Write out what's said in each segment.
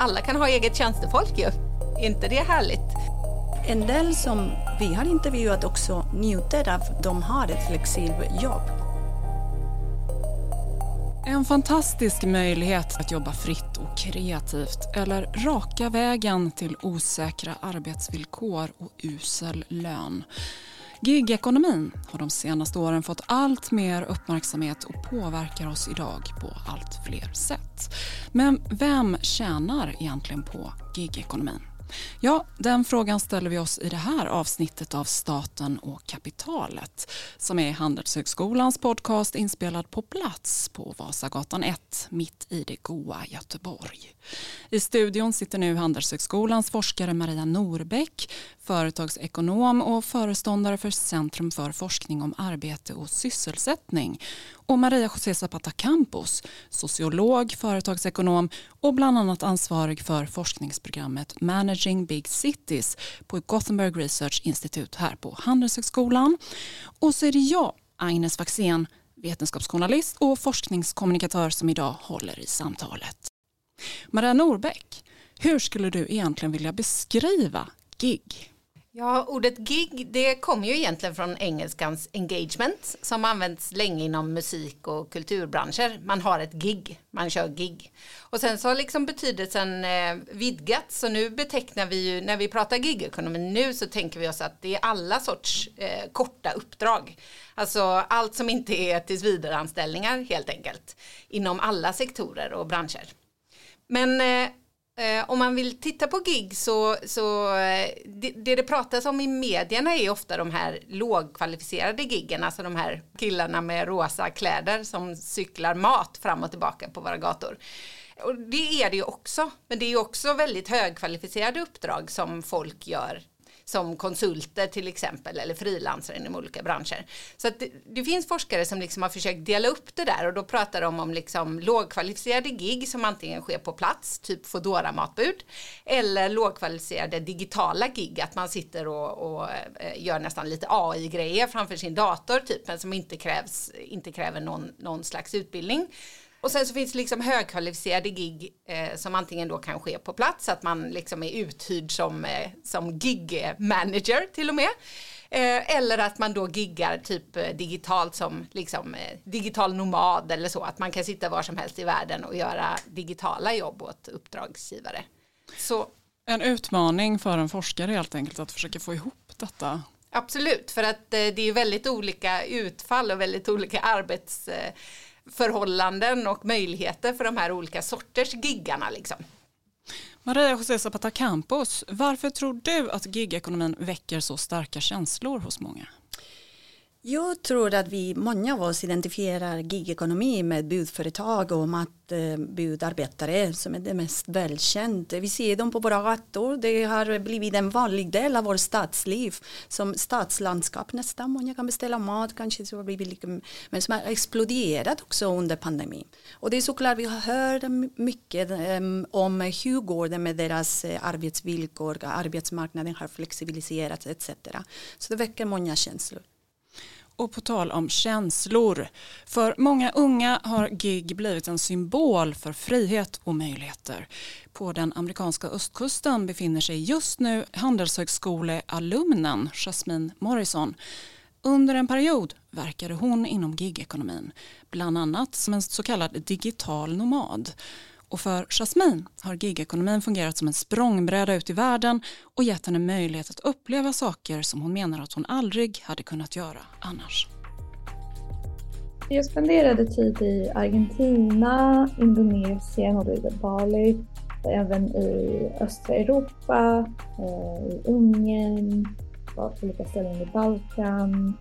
alla kan ha eget tjänstefolk ju. Inte det härligt? En del som vi har intervjuat också njuter av att de har ett flexibelt jobb. En fantastisk möjlighet att jobba fritt och kreativt eller raka vägen till osäkra arbetsvillkor och usel lön. Gigekonomin har de senaste åren fått allt mer uppmärksamhet och påverkar oss idag på allt fler sätt. Men vem tjänar egentligen på gigekonomin? Ja, den frågan ställer vi oss i det här avsnittet av Staten och kapitalet som är Handelshögskolans podcast inspelad på plats på Vasagatan 1 mitt i det goa Göteborg. I studion sitter nu Handelshögskolans forskare Maria Norbeck företagsekonom och föreståndare för Centrum för forskning om arbete och sysselsättning och Maria José Zapata Campos, sociolog, företagsekonom och bland annat ansvarig för forskningsprogrammet Managing Big Cities på Gothenburg Research Institute här på Handelshögskolan. Och så är det jag, Agnes Faxén, vetenskapsjournalist och forskningskommunikatör som idag håller i samtalet. Maria Norbäck, hur skulle du egentligen vilja beskriva gig? Ja, ordet gig det kommer ju egentligen från engelskans engagement som används länge inom musik och kulturbranscher. Man har ett gig, man kör gig. Och sen så har liksom betydelsen eh, vidgats så nu betecknar vi ju, när vi pratar gigekonomi nu så tänker vi oss att det är alla sorts eh, korta uppdrag. Alltså allt som inte är tillsvidareanställningar helt enkelt inom alla sektorer och branscher. Men eh, eh, om man vill titta på gig så, så eh, det, det, det pratas om i medierna är ofta de här lågkvalificerade giggen, alltså de här killarna med rosa kläder som cyklar mat fram och tillbaka på våra gator. Och det är det ju också, men det är ju också väldigt högkvalificerade uppdrag som folk gör som konsulter till exempel eller frilansare inom olika branscher. Så att det, det, finns forskare som liksom har försökt dela upp det där och då pratar de om liksom lågkvalificerade gig som antingen sker på plats, typ Foodora matbud, eller lågkvalificerade digitala gig, att man sitter och, och eh, gör nästan lite AI-grejer framför sin dator, typ, men som inte, krävs, inte kräver någon, någon slags utbildning. Och sen så finns det liksom högkvalificerade gig eh, som antingen då kan ske på plats, att man liksom är uthyrd som, eh, som gig-manager till och med. Eh, eller att man då giggar typ eh, digitalt som liksom eh, digital nomad eller så, att man kan sitta var som helst i världen och göra digitala jobb åt uppdragsgivare. Så, en utmaning för en forskare helt enkelt att försöka få ihop detta. Absolut, för att eh, det är väldigt olika utfall och väldigt olika arbets förhållanden och möjligheter för de här olika sorters giggarna. Liksom. Maria José Zapata Campos, varför tror du att gigekonomin väcker så starka känslor hos många? Jag tror att vi, många av oss identifierar gigekonomi med budföretag och matbudarbetare eh, som är det mest välkända. Vi ser dem på våra gator, det har blivit en vanlig del av vårt stadsliv som stadslandskap nästan. Många kan beställa mat, kanske så har blivit liksom, men som har exploderat också under pandemin. Och det är såklart, vi har hört mycket ehm, om hur går det med deras eh, arbetsvillkor, arbetsmarknaden har flexibiliserats etc. Så det väcker många känslor. Och på tal om känslor. För många unga har gig blivit en symbol för frihet och möjligheter. På den amerikanska östkusten befinner sig just nu handelshögskolealumnen Jasmine Morrison. Under en period verkade hon inom gigekonomin, bland annat som en så kallad digital nomad. Och för Jasmine har gigekonomin fungerat som en språngbräda ut i världen och gett henne möjlighet att uppleva saker som hon menar att hon aldrig hade kunnat göra annars. Jag spenderade tid i Argentina, Indonesien och Bali, även i östra Europa, eh, i Ungern, på olika ställen i Balkan.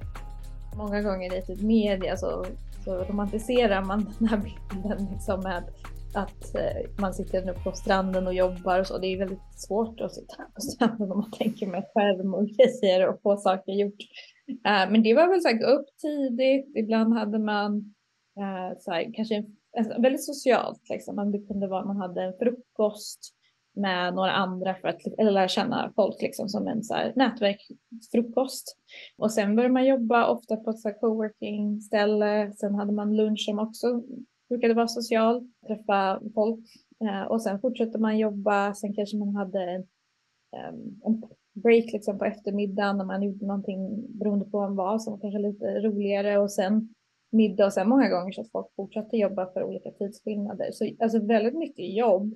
Många gånger i typ media så, så romantiserar man den här bilden liksom med att eh, man sitter nu på stranden och jobbar och så. Det är väldigt svårt att sitta på stranden om man tänker med skärm och grejer och få saker gjort. Eh, men det var väl så här, gå upp tidigt. Ibland hade man eh, så här, kanske en, alltså, väldigt socialt. Liksom. Man, det kunde vara, man hade en frukost med några andra för att eller lära känna folk liksom, som en så här, nätverksfrukost. Och sen började man jobba ofta på ett coworking ställe. Sen hade man lunch som också brukade vara social, träffa folk eh, och sen fortsätter man jobba. Sen kanske man hade en, ehm, en break liksom på eftermiddagen när man gjorde någonting beroende på vad var som var kanske lite roligare och sen middag och sen många gånger så att folk fortsatte jobba för olika tidsskillnader. Så alltså väldigt mycket jobb,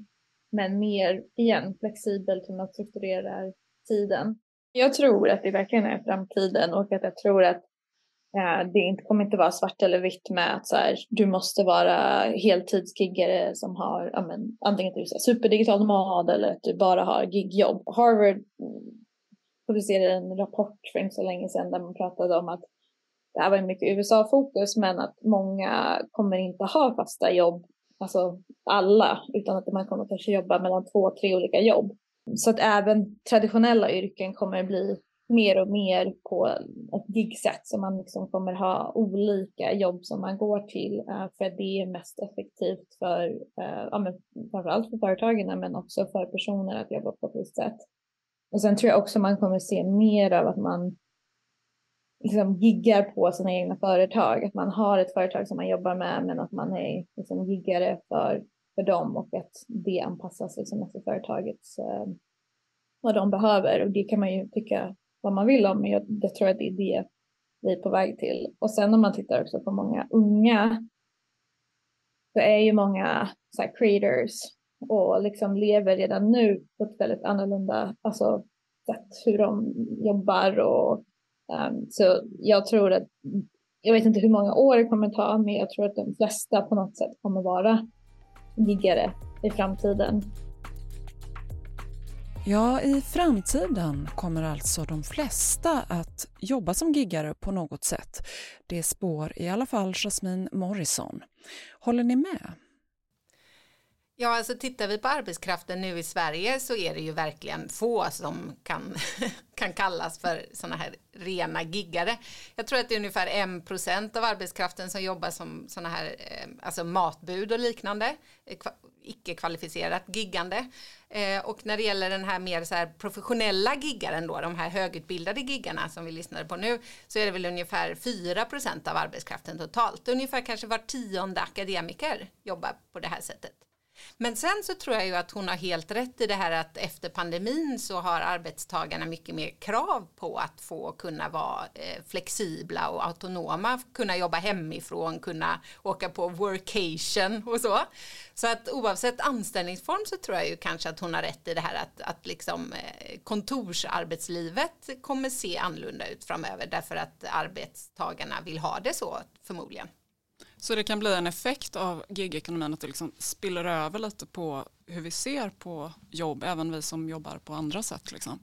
men mer igen flexibelt hur man strukturerar tiden. Jag tror att det verkligen är framtiden och att jag tror att Eh, det inte, kommer inte vara svart eller vitt med att så här, du måste vara heltidsgiggare som har ja, men, antingen att du är superdigital nomad eller att du bara har gigjobb. Harvard publicerade en rapport för inte så länge sedan där man pratade om att det här var mycket USA-fokus men att många kommer inte ha fasta jobb, alltså alla, utan att man kommer kanske jobba mellan två, tre olika jobb. Så att även traditionella yrken kommer bli mer och mer på ett gigsätt så man liksom kommer ha olika jobb som man går till eh, för det är mest effektivt för, eh, ja, men framförallt för företagen men också för personer att jobba på ett visst sätt. Och sen tror jag också man kommer se mer av att man liksom giggar på sina egna företag. Att man har ett företag som man jobbar med men att man är liksom giggare för, för dem och att det anpassas liksom efter företagets eh, vad de behöver. Och det kan man ju tycka vad man vill om men jag, jag tror att det är det vi är på väg till. Och sen om man tittar också på många unga så är ju många så här, creators och liksom lever redan nu på ett väldigt annorlunda alltså, sätt hur de jobbar och um, så jag tror att jag vet inte hur många år det kommer ta men jag tror att de flesta på något sätt kommer vara giggare i framtiden. Ja, i framtiden kommer alltså de flesta att jobba som giggare på något sätt. Det spår i alla fall Jasmine Morrison. Håller ni med? Ja, alltså tittar vi på arbetskraften nu i Sverige så är det ju verkligen få som kan, kan kallas för sådana här rena giggare. Jag tror att det är ungefär 1 % av arbetskraften som jobbar som sådana här eh, alltså matbud och liknande, eh, icke kvalificerat giggande. Eh, och när det gäller den här mer så här professionella giggaren då, de här högutbildade giggarna som vi lyssnade på nu, så är det väl ungefär 4 procent av arbetskraften totalt. Ungefär kanske var tionde akademiker jobbar på det här sättet. Men sen så tror jag ju att hon har helt rätt i det här att efter pandemin så har arbetstagarna mycket mer krav på att få kunna vara eh, flexibla och autonoma, kunna jobba hemifrån, kunna åka på workation och så. Så att oavsett anställningsform så tror jag ju kanske att hon har rätt i det här att, att liksom eh, kontorsarbetslivet kommer se annorlunda ut framöver därför att arbetstagarna vill ha det så förmodligen. Så det kan bli en effekt av gigekonomin att det liksom spiller över lite på hur vi ser på jobb, även vi som jobbar på andra sätt. Liksom.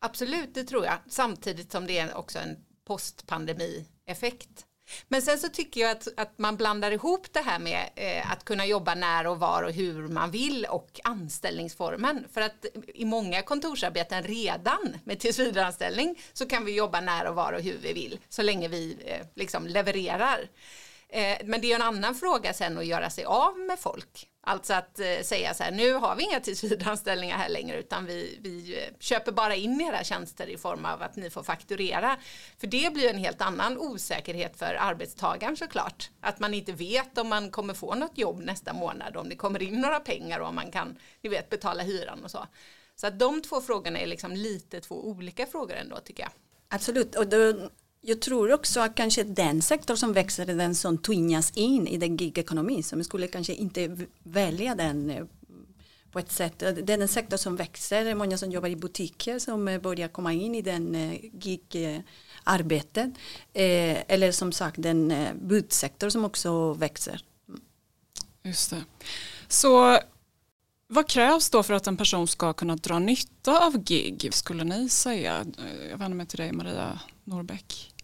Absolut, det tror jag. Samtidigt som det är också en postpandemi-effekt. Men sen så tycker jag att, att man blandar ihop det här med eh, att kunna jobba när och var och hur man vill och anställningsformen. För att i många kontorsarbeten redan med tillsvidareanställning så kan vi jobba när och var och hur vi vill så länge vi eh, liksom levererar. Eh, men det är en annan fråga sen att göra sig av med folk. Alltså att eh, säga så här, nu har vi inga tillsvidareanställningar här längre utan vi, vi eh, köper bara in era tjänster i form av att ni får fakturera. För det blir en helt annan osäkerhet för arbetstagaren såklart. Att man inte vet om man kommer få något jobb nästa månad, om det kommer in några pengar och om man kan, ni vet, betala hyran och så. Så att de två frågorna är liksom lite två olika frågor ändå tycker jag. Absolut, och då jag tror också att kanske den sektor som växer är den som tvingas in i den gigekonomi som skulle kanske inte välja den eh, på ett sätt. Eh, det är den sektor som växer, många som jobbar i butiker som eh, börjar komma in i den eh, gigarbetet. Eller som sagt den budsektor som också växer. Just det. Så vad krävs då för att en person ska kunna dra nytta av gig skulle ni säga? Jag vänder mig till dig Maria Norbeck.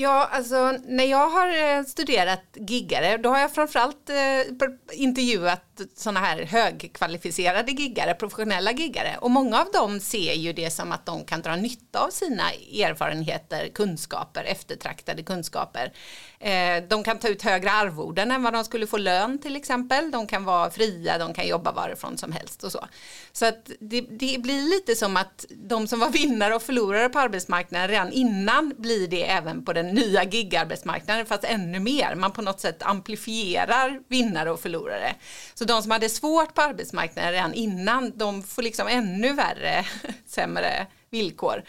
Ja, alltså när jag har eh, studerat giggare, då har jag framförallt eh, intervjuat sådana här högkvalificerade giggare, professionella giggare. Och många av dem ser ju det som att de kan dra nytta av sina erfarenheter, kunskaper, eftertraktade kunskaper. Eh, de kan ta ut högre arvoden än vad de skulle få lön till exempel. De kan vara fria, de kan jobba varifrån som helst och så. Så att det, det blir lite som att de som var vinnare och förlorare på arbetsmarknaden redan innan blir det även på den nya gigarbetsmarknaden fast ännu mer. Man på något sätt amplifierar vinnare och förlorare. Så de som hade svårt på arbetsmarknaden redan innan, de får liksom ännu värre, sämre villkor.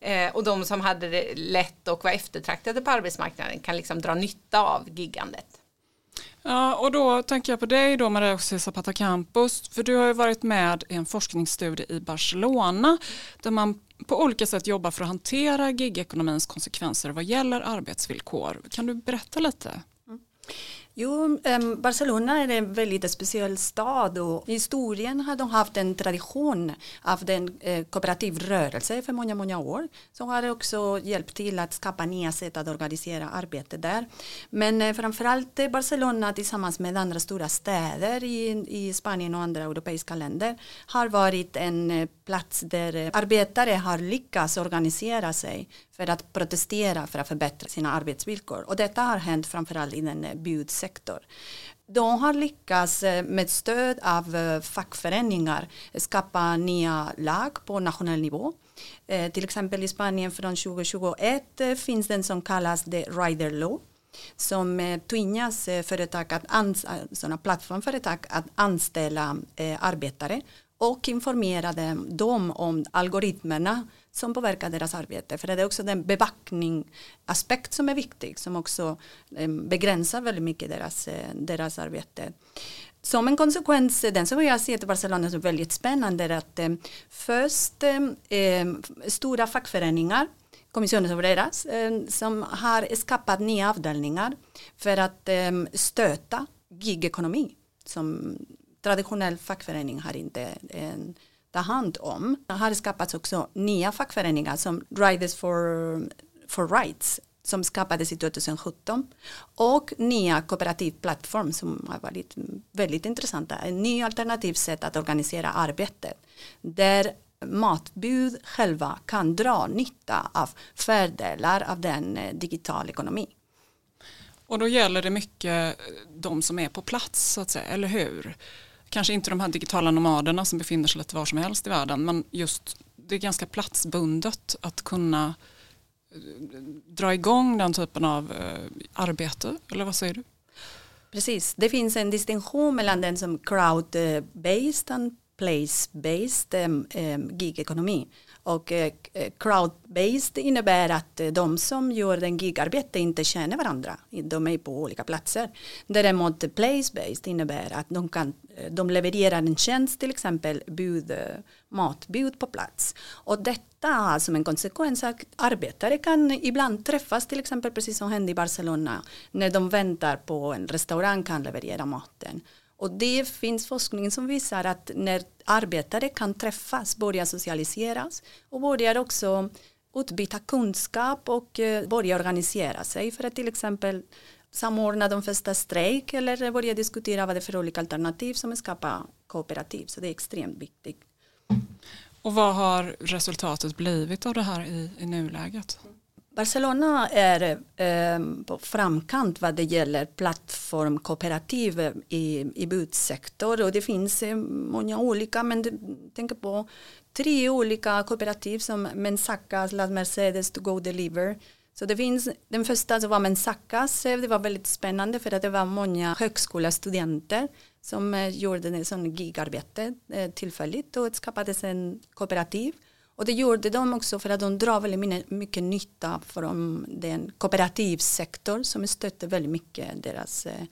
Eh, och de som hade det lätt och var eftertraktade på arbetsmarknaden kan liksom dra nytta av giggandet. Ja, och då tänker jag på dig då Maria Zapata Campus, för du har ju varit med i en forskningsstudie i Barcelona där man på olika sätt jobbar för att hantera gigekonomins konsekvenser vad gäller arbetsvillkor. Kan du berätta lite? Mm. Jo, Barcelona är en väldigt speciell stad och i historien har de haft en tradition av den eh, kooperativ rörelse för många, många år. som har också hjälpt till att skapa nya sätt att organisera arbete där. Men eh, framförallt Barcelona tillsammans med andra stora städer i, i Spanien och andra europeiska länder har varit en eh, plats där eh, arbetare har lyckats organisera sig för att protestera för att förbättra sina arbetsvillkor. Och detta har hänt framförallt i den eh, budsektor. De har lyckats eh, med stöd av fackföreningar skapa nya lag på nationell nivå. Till exempel i Spanien från 2021 finns den som kallas the rider law som tvingas företag att sådana plattformföretag att anställa arbetare och informerade dem om algoritmerna som påverkar deras arbete. För det är också den bevakningsaspekt som är viktig som också eh, begränsar väldigt mycket deras, eh, deras arbete. Som en konsekvens, eh, den som jag ser till Barcelona som väldigt spännande är att först eh, stora fackföreningar Kommissionen Obreras eh, som har skapat nya avdelningar för att eh, stöta gigekonomi som traditionell fackförening har inte en ta hand om. Det har skapats också nya fackföreningar som Riders for, for Rights som skapades i 2017 och nya kooperativ plattform som har varit väldigt intressanta. En ny alternativ sätt att organisera arbetet där matbud själva kan dra nytta av fördelar av den eh, digitala ekonomin. Och då gäller det mycket de som är på plats så att säga, eller hur? Kanske inte de här digitala nomaderna som befinner sig lite var som helst i världen men just det är ganska platsbundet att kunna eh, dra igång den typen av eh, arbete eller vad säger du? Precis, det finns en distinktion mellan den som crowd-based och place-based eh, gig-ekonomi. Och eh, eh crowd-based innebär att eh, de som gör den gigarbete inte känner varandra. De är på olika platser. Däremot eh, place-based innebär att de, kan, de levererar en tjänst, till exempel bud, matbud på plats. Och detta har som en konsekvens att arbetare kan ibland träffas, till exempel precis som hände i Barcelona, när de väntar på en restaurang kan leverera maten. Och det finns forskning som visar att när arbetare kan träffas, börja socialiseras och börjar också utbyta kunskap och eh, börja organisera sig för att till exempel samordna de första strejk eller börja diskutera vad det är för olika alternativ som skapar kooperativ. Så det är extremt viktigt. Och vad har resultatet blivit av det här i, i nuläget? Barcelona är eh, på framkant vad det gäller plattformkooperativ eh, i, i budsektor och det finns eh, många olika men det, tänker på tre olika kooperativ som Mensacas, Las Mercedes, To Go Deliver. Så det finns, den första så var Mensacas, det var väldigt spännande för att det var många högskolestudenter som eh, gjorde en sån gigarbete eh, tillfälligt och skapades en kooperativ. Och det gjorde de också för att de drar väldigt mycket nytta från den kooperativsektor som stötte väldigt mycket deras eh,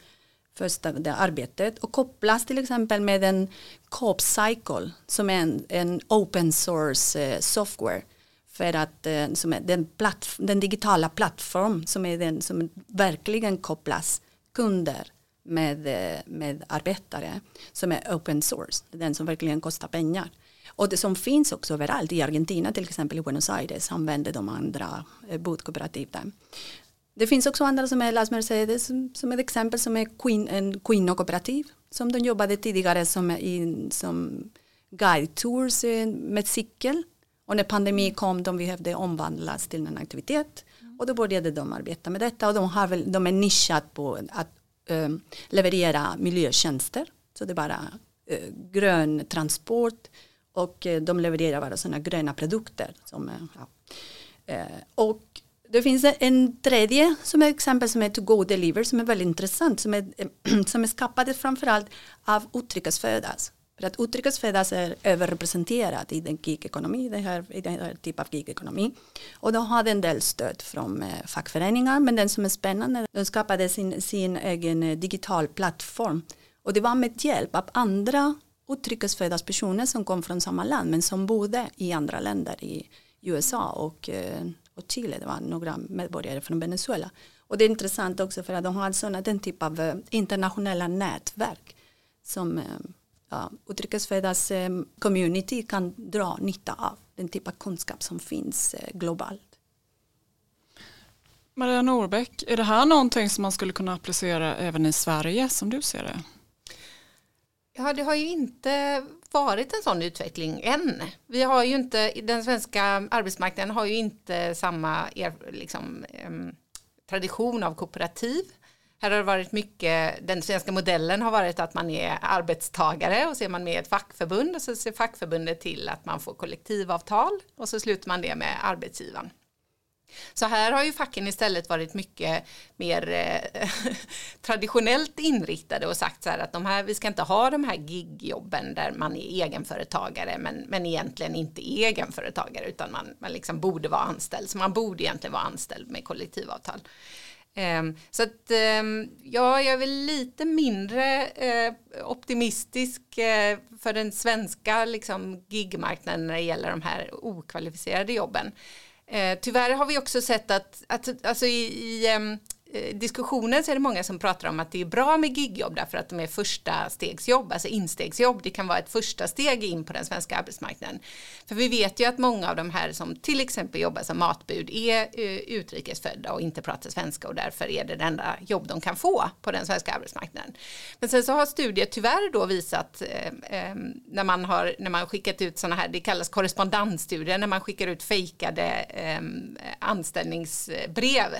första det arbetet. Och kopplas till exempel med en Coop Cycle som är en, en open source eh, software. För att eh, som är den, den digitala plattform som är den som verkligen kopplas kunder med, med arbetare som är open source, den som verkligen kostar pengar. Och det som finns också överallt i Argentina till exempel i Buenos Aires använder de andra eh, där. Det finns också andra som är Las Mercedes som ett exempel som är queen, en kvinnokooperativ som de jobbade tidigare som, i, som guide tours eh, med cykel. Och när pandemin kom de behövde omvandlas till en aktivitet. Och då började de arbeta med detta. Och de, har väl, de är nischat på att um, leverera miljötjänster. Så det är bara uh, grön transport och eh, de levererar bara sådana gröna produkter. Som, eh, ja. Eh, och Det finns en tredje som är exempel som är To Go Deliver som är väldigt intressant som är, som är skapade framförallt av utrikesfödas. För att utrikesfödas är överrepresenterat i den gigekonomi, den här, i den här typen av gigekonomi. Och de hade en del stöd från fackföreningar men den som är spännande, de skapade sin, sin egen digital plattform. Och det var med hjälp av andra utrikesfödda personer som kom från samma land men som bodde i andra länder i USA och, eh, och Chile. Det var några medborgare från Venezuela. Och det är intressant också för att de har sådana, den typ av eh, internationella nätverk som eh, ja, utrikesföddas community kan dra nytta av den typ av kunskap som finns globalt. Maria Norbeck, är det här någonting som man skulle kunna applicera även i Sverige som du ser det? Ja, det har ju inte varit en sån utveckling än. Vi har ju inte, den svenska arbetsmarknaden har ju inte samma er, liksom, tradition av kooperativ. Här har det varit mycket, den svenska modellen har varit att man är arbetstagare och så är man med i ett fackförbund och så ser fackförbundet till att man får kollektivavtal och så sluter man det med arbetsgivaren. Så här har ju facken istället varit mycket mer eh, traditionellt inriktade och sagt så här att de här, vi ska inte ha de här gigjobben där man är egenföretagare men, men egentligen inte egenföretagare utan man, man liksom borde vara anställd. Så man borde egentligen vara anställd med kollektivavtal. Eh, så att eh, ja, jag är väl lite mindre eh, optimistisk eh, för den svenska liksom, gigmarknaden när det gäller de här okvalificerade jobben. Eh, tyvärr har vi också sett att, att alltså i, i ehm, Eh, diskussionen så är det många som pratar om att det är bra med gigjobb därför att de är första stegsjobb, alltså instegsjobb. Det kan vara ett första steg in på den svenska arbetsmarknaden. För vi vet ju att många av de här som till exempel jobbar som matbud är eh, utrikesfödda och inte pratar svenska och därför är det det enda jobb de kan få på den svenska arbetsmarknaden. Men sen så har studier tyvärr då visat eh, när man har när man skickat ut sådana här, det kallas korrespondensstudier, när man skickar ut fejkade anställningsbrev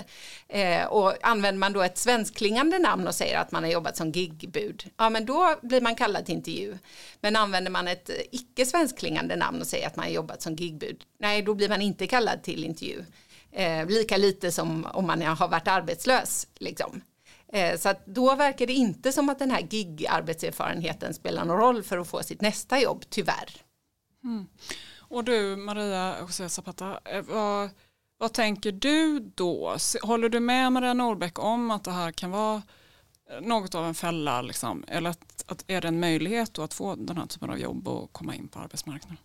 och använder man då ett svenskklingande namn och säger att man har jobbat som gigbud, ja men då blir man kallad till intervju. Men använder man ett icke svenskklingande namn och säger att man har jobbat som gigbud, nej då blir man inte kallad till intervju. Eh, lika lite som om man har varit arbetslös. Liksom. Eh, så att då verkar det inte som att den här gig-arbetserfarenheten spelar någon roll för att få sitt nästa jobb, tyvärr. Mm. Och du Maria José Zapata, eh, vad vad tänker du då? Håller du med Maria Norbeck om att det här kan vara eh, något av en fälla? Liksom? Eller att, att är det en möjlighet att få den här typen av jobb och komma in på arbetsmarknaden?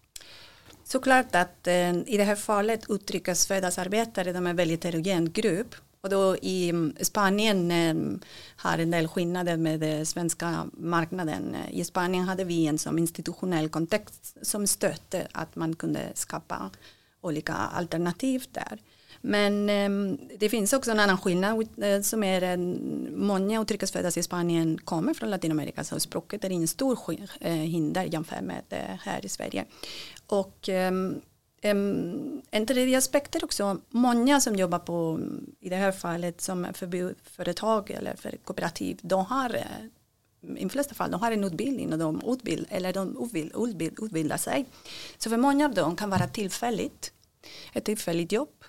Såklart att eh, i det här fallet utrikesföddas arbetare, de är en väldigt heterogen grupp. Och då i mm, Spanien eh, har en del skillnader med den svenska marknaden. I Spanien hade vi en som institutionell kontext som stötte att man kunde skapa olika alternativ där. Men eh, det finns också en annan skillnad eh, som är att många utrikesfödda i Spanien kommer från Latinamerika så språket är en stor eh, hinder jämfört med eh, här i Sverige. Och ehm, ehm, en tredje aspekt är också många som jobbar på i det här fallet som företag eller för kooperativ de har eh, i de flesta fall de har en utbildning och de utbild, eller de utbild, utbild, utbildar sig. Så för många av dem kan vara tillfälligt, ett tillfälligt jobb.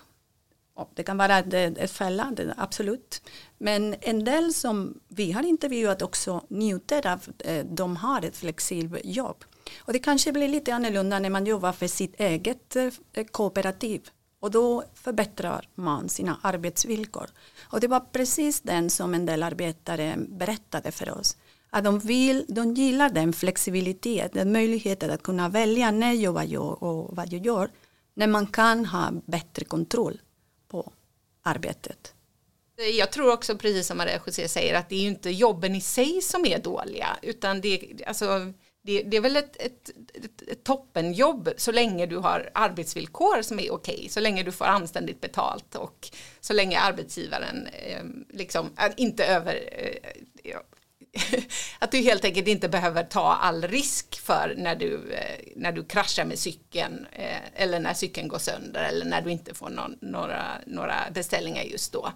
Det kan vara ett, fälla, absolut. Men en del som vi har intervjuat också njuter av, eh, de har ett flexibelt jobb. Och det kanske blir lite annorlunda när man jobbar för sitt eget eh, kooperativ. Och då förbättrar man sina arbetsvillkor. Och det var precis den som en del arbetare berättade för oss att de, vill, de gillar den flexibilitet, den möjligheten att kunna välja när jag gör och vad jag gör, när man kan ha bättre kontroll på arbetet. Jag tror också precis som Maria José säger att det är ju inte jobben i sig som är dåliga utan det, alltså, det, det är väl ett, ett, ett, ett, toppenjobb så länge du har arbetsvillkor som är okej, okay, så länge du får anständigt betalt och så länge arbetsgivaren eh, liksom inte över eh, att du helt enkelt inte behöver ta all risk för när du, eh, när du kraschar med cykeln eh, eller när cykeln går sönder eller när du inte får någon, några, några beställningar just då.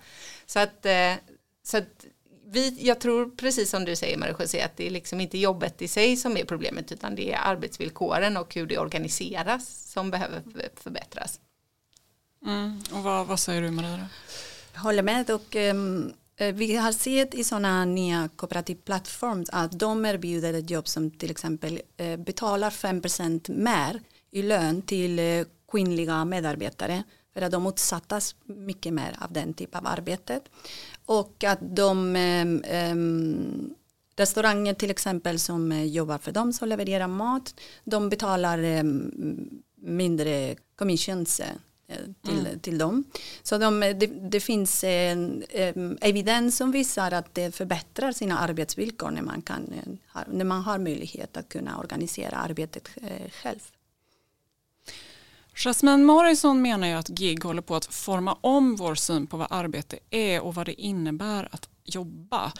Så att, eh, så att vi, jag tror precis som du säger Marie-José att det är liksom inte jobbet i sig som är problemet utan det är arbetsvillkoren och hur det organiseras som behöver förbättras. Mm. Och vad, vad säger du Maria? Jag håller med och um, Eh, vi har sett i sådana nya kooperativ plattformar att de erbjuder ett jobb som till exempel eh, betalar 5% mer i lön till eh, kvinnliga medarbetare. För att de utsattas mycket mer av den typ av arbetet. Och att de um, restauranger till exempel som jobbar för dem som levererar mat de betalar ehm, mindre commissions till, mm. till dem. Så de, det, det, finns en, evidens som visar att det förbättrar sina arbetsvillkor när man, kan, eh, när man har möjlighet att kunna organisera arbetet eh, själv. Jasmine Morrison menar ju att GIG håller på att forma om vår syn på vad arbete är och vad det innebär att jobba.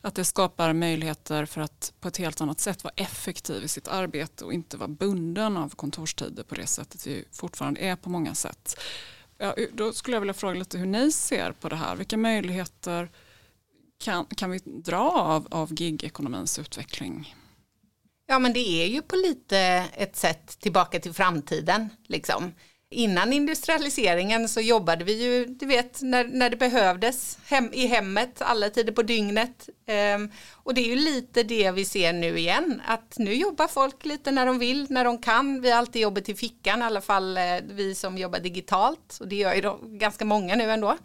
Att det skapar möjligheter för att på ett helt annat sätt vara effektiv i sitt arbete och inte vara bunden av kontorstider på det sättet vi fortfarande är på många sätt. Ja, då skulle jag vilja fråga lite hur ni ser på det här. Vilka möjligheter kan, kan vi dra av, av gigekonomins utveckling? Ja men det är ju på lite ett sätt tillbaka till framtiden. Liksom innan industrialiseringen så jobbade vi ju, du vet, när, när det behövdes hem, i hemmet alla tider på dygnet. Um, och det är ju lite det vi ser nu igen, att nu jobbar folk lite när de vill, när de kan. Vi har alltid jobbet i fickan, i alla fall eh, vi som jobbar digitalt. Och det gör ju de, ganska många nu ändå.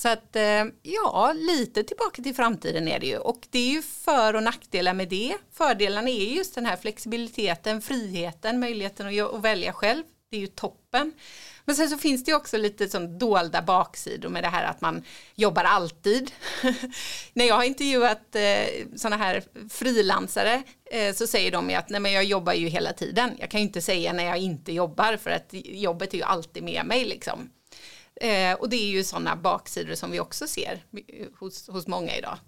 Så att eh, ja, lite tillbaka till framtiden är det ju. Och det är ju för och nackdelar med det. Fördelarna är just den här flexibiliteten, friheten, möjligheten att, att välja själv det är ju toppen. Men sen så finns det också lite som dolda baksidor med det här att man jobbar alltid. När jag har intervjuat eh, sådana här frilansare eh, så säger de ju att nej men jag jobbar ju hela tiden. Jag kan ju inte säga när jag inte jobbar för att jobbet är ju alltid med mig liksom. Eh, och det är ju sådana baksidor som vi också ser hos, hos många idag.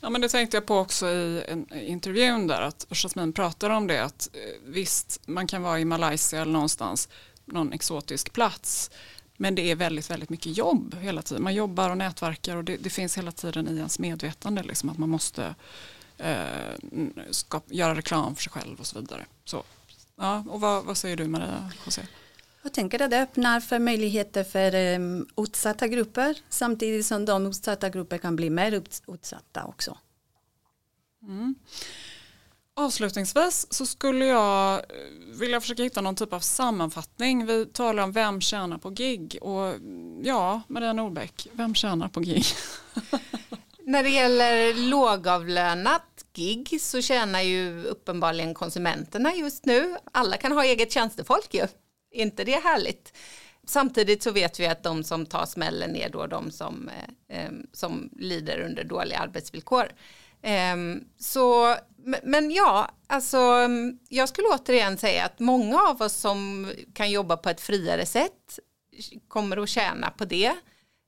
Ja men det tänkte jag på också i en intervjun där att Jasmine pratar om det att eh, visst man kan vara i Malaysia eller någonstans någon exotisk plats men det är väldigt väldigt mycket jobb hela tiden. Man jobbar och nätverkar och det, det finns hela tiden i ens medvetande liksom att man måste eh, skapa, göra reklam för sig själv och så vidare. Så, ja, och vad, vad säger du Maria José? Jag tänker att det öppnar för möjligheter för um, utsatta grupper samtidigt som de utsatta grupper kan bli mer utsatta också. Mm. Avslutningsvis så skulle jag eh, vilja försöka hitta någon typ av sammanfattning. Vi talar om vem tjänar på gig och ja, Maria Nordbäck, vem tjänar på gig? När det gäller lågavlönat gig så tjänar ju uppenbarligen konsumenterna just nu. Alla kan ha eget tjänstefolk ju inte det härligt? Samtidigt så vet vi att de som tar smällen är då de som, eh, eh som lider under dåliga arbetsvillkor. Eh, så, men ja, alltså jag skulle återigen säga att många av oss som kan jobba på ett friare sätt kommer att tjäna på det.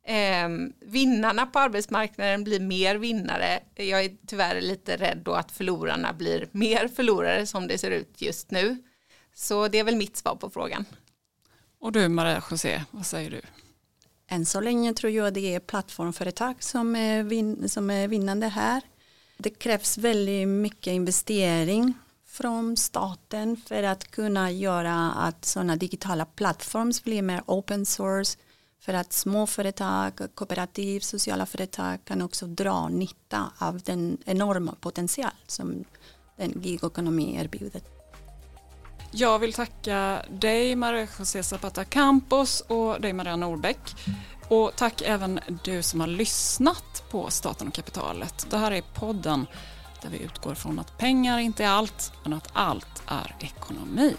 Eh, vinnarna på arbetsmarknaden blir mer vinnare. Jag är tyvärr lite rädd då att förlorarna blir mer förlorare som det ser ut just nu. Så det är väl mitt svar på frågan. Och du Maria José, vad säger du? Än så länge tror jag det är plattformföretag som är, vin som är vinnande här. Det krävs väldigt mycket investering från staten för att kunna göra att sådana digitala plattformar blir mer open source för att småföretag, kooperativ, sociala företag kan också dra nytta av den enorma potential som den gigekonomi erbjuder. Jag vill tacka dig Maria José Zapata Campos och dig Maria Norbeck. Och tack även du som har lyssnat på Staten och kapitalet. Det här är podden där vi utgår från att pengar inte är allt, men att allt är ekonomi.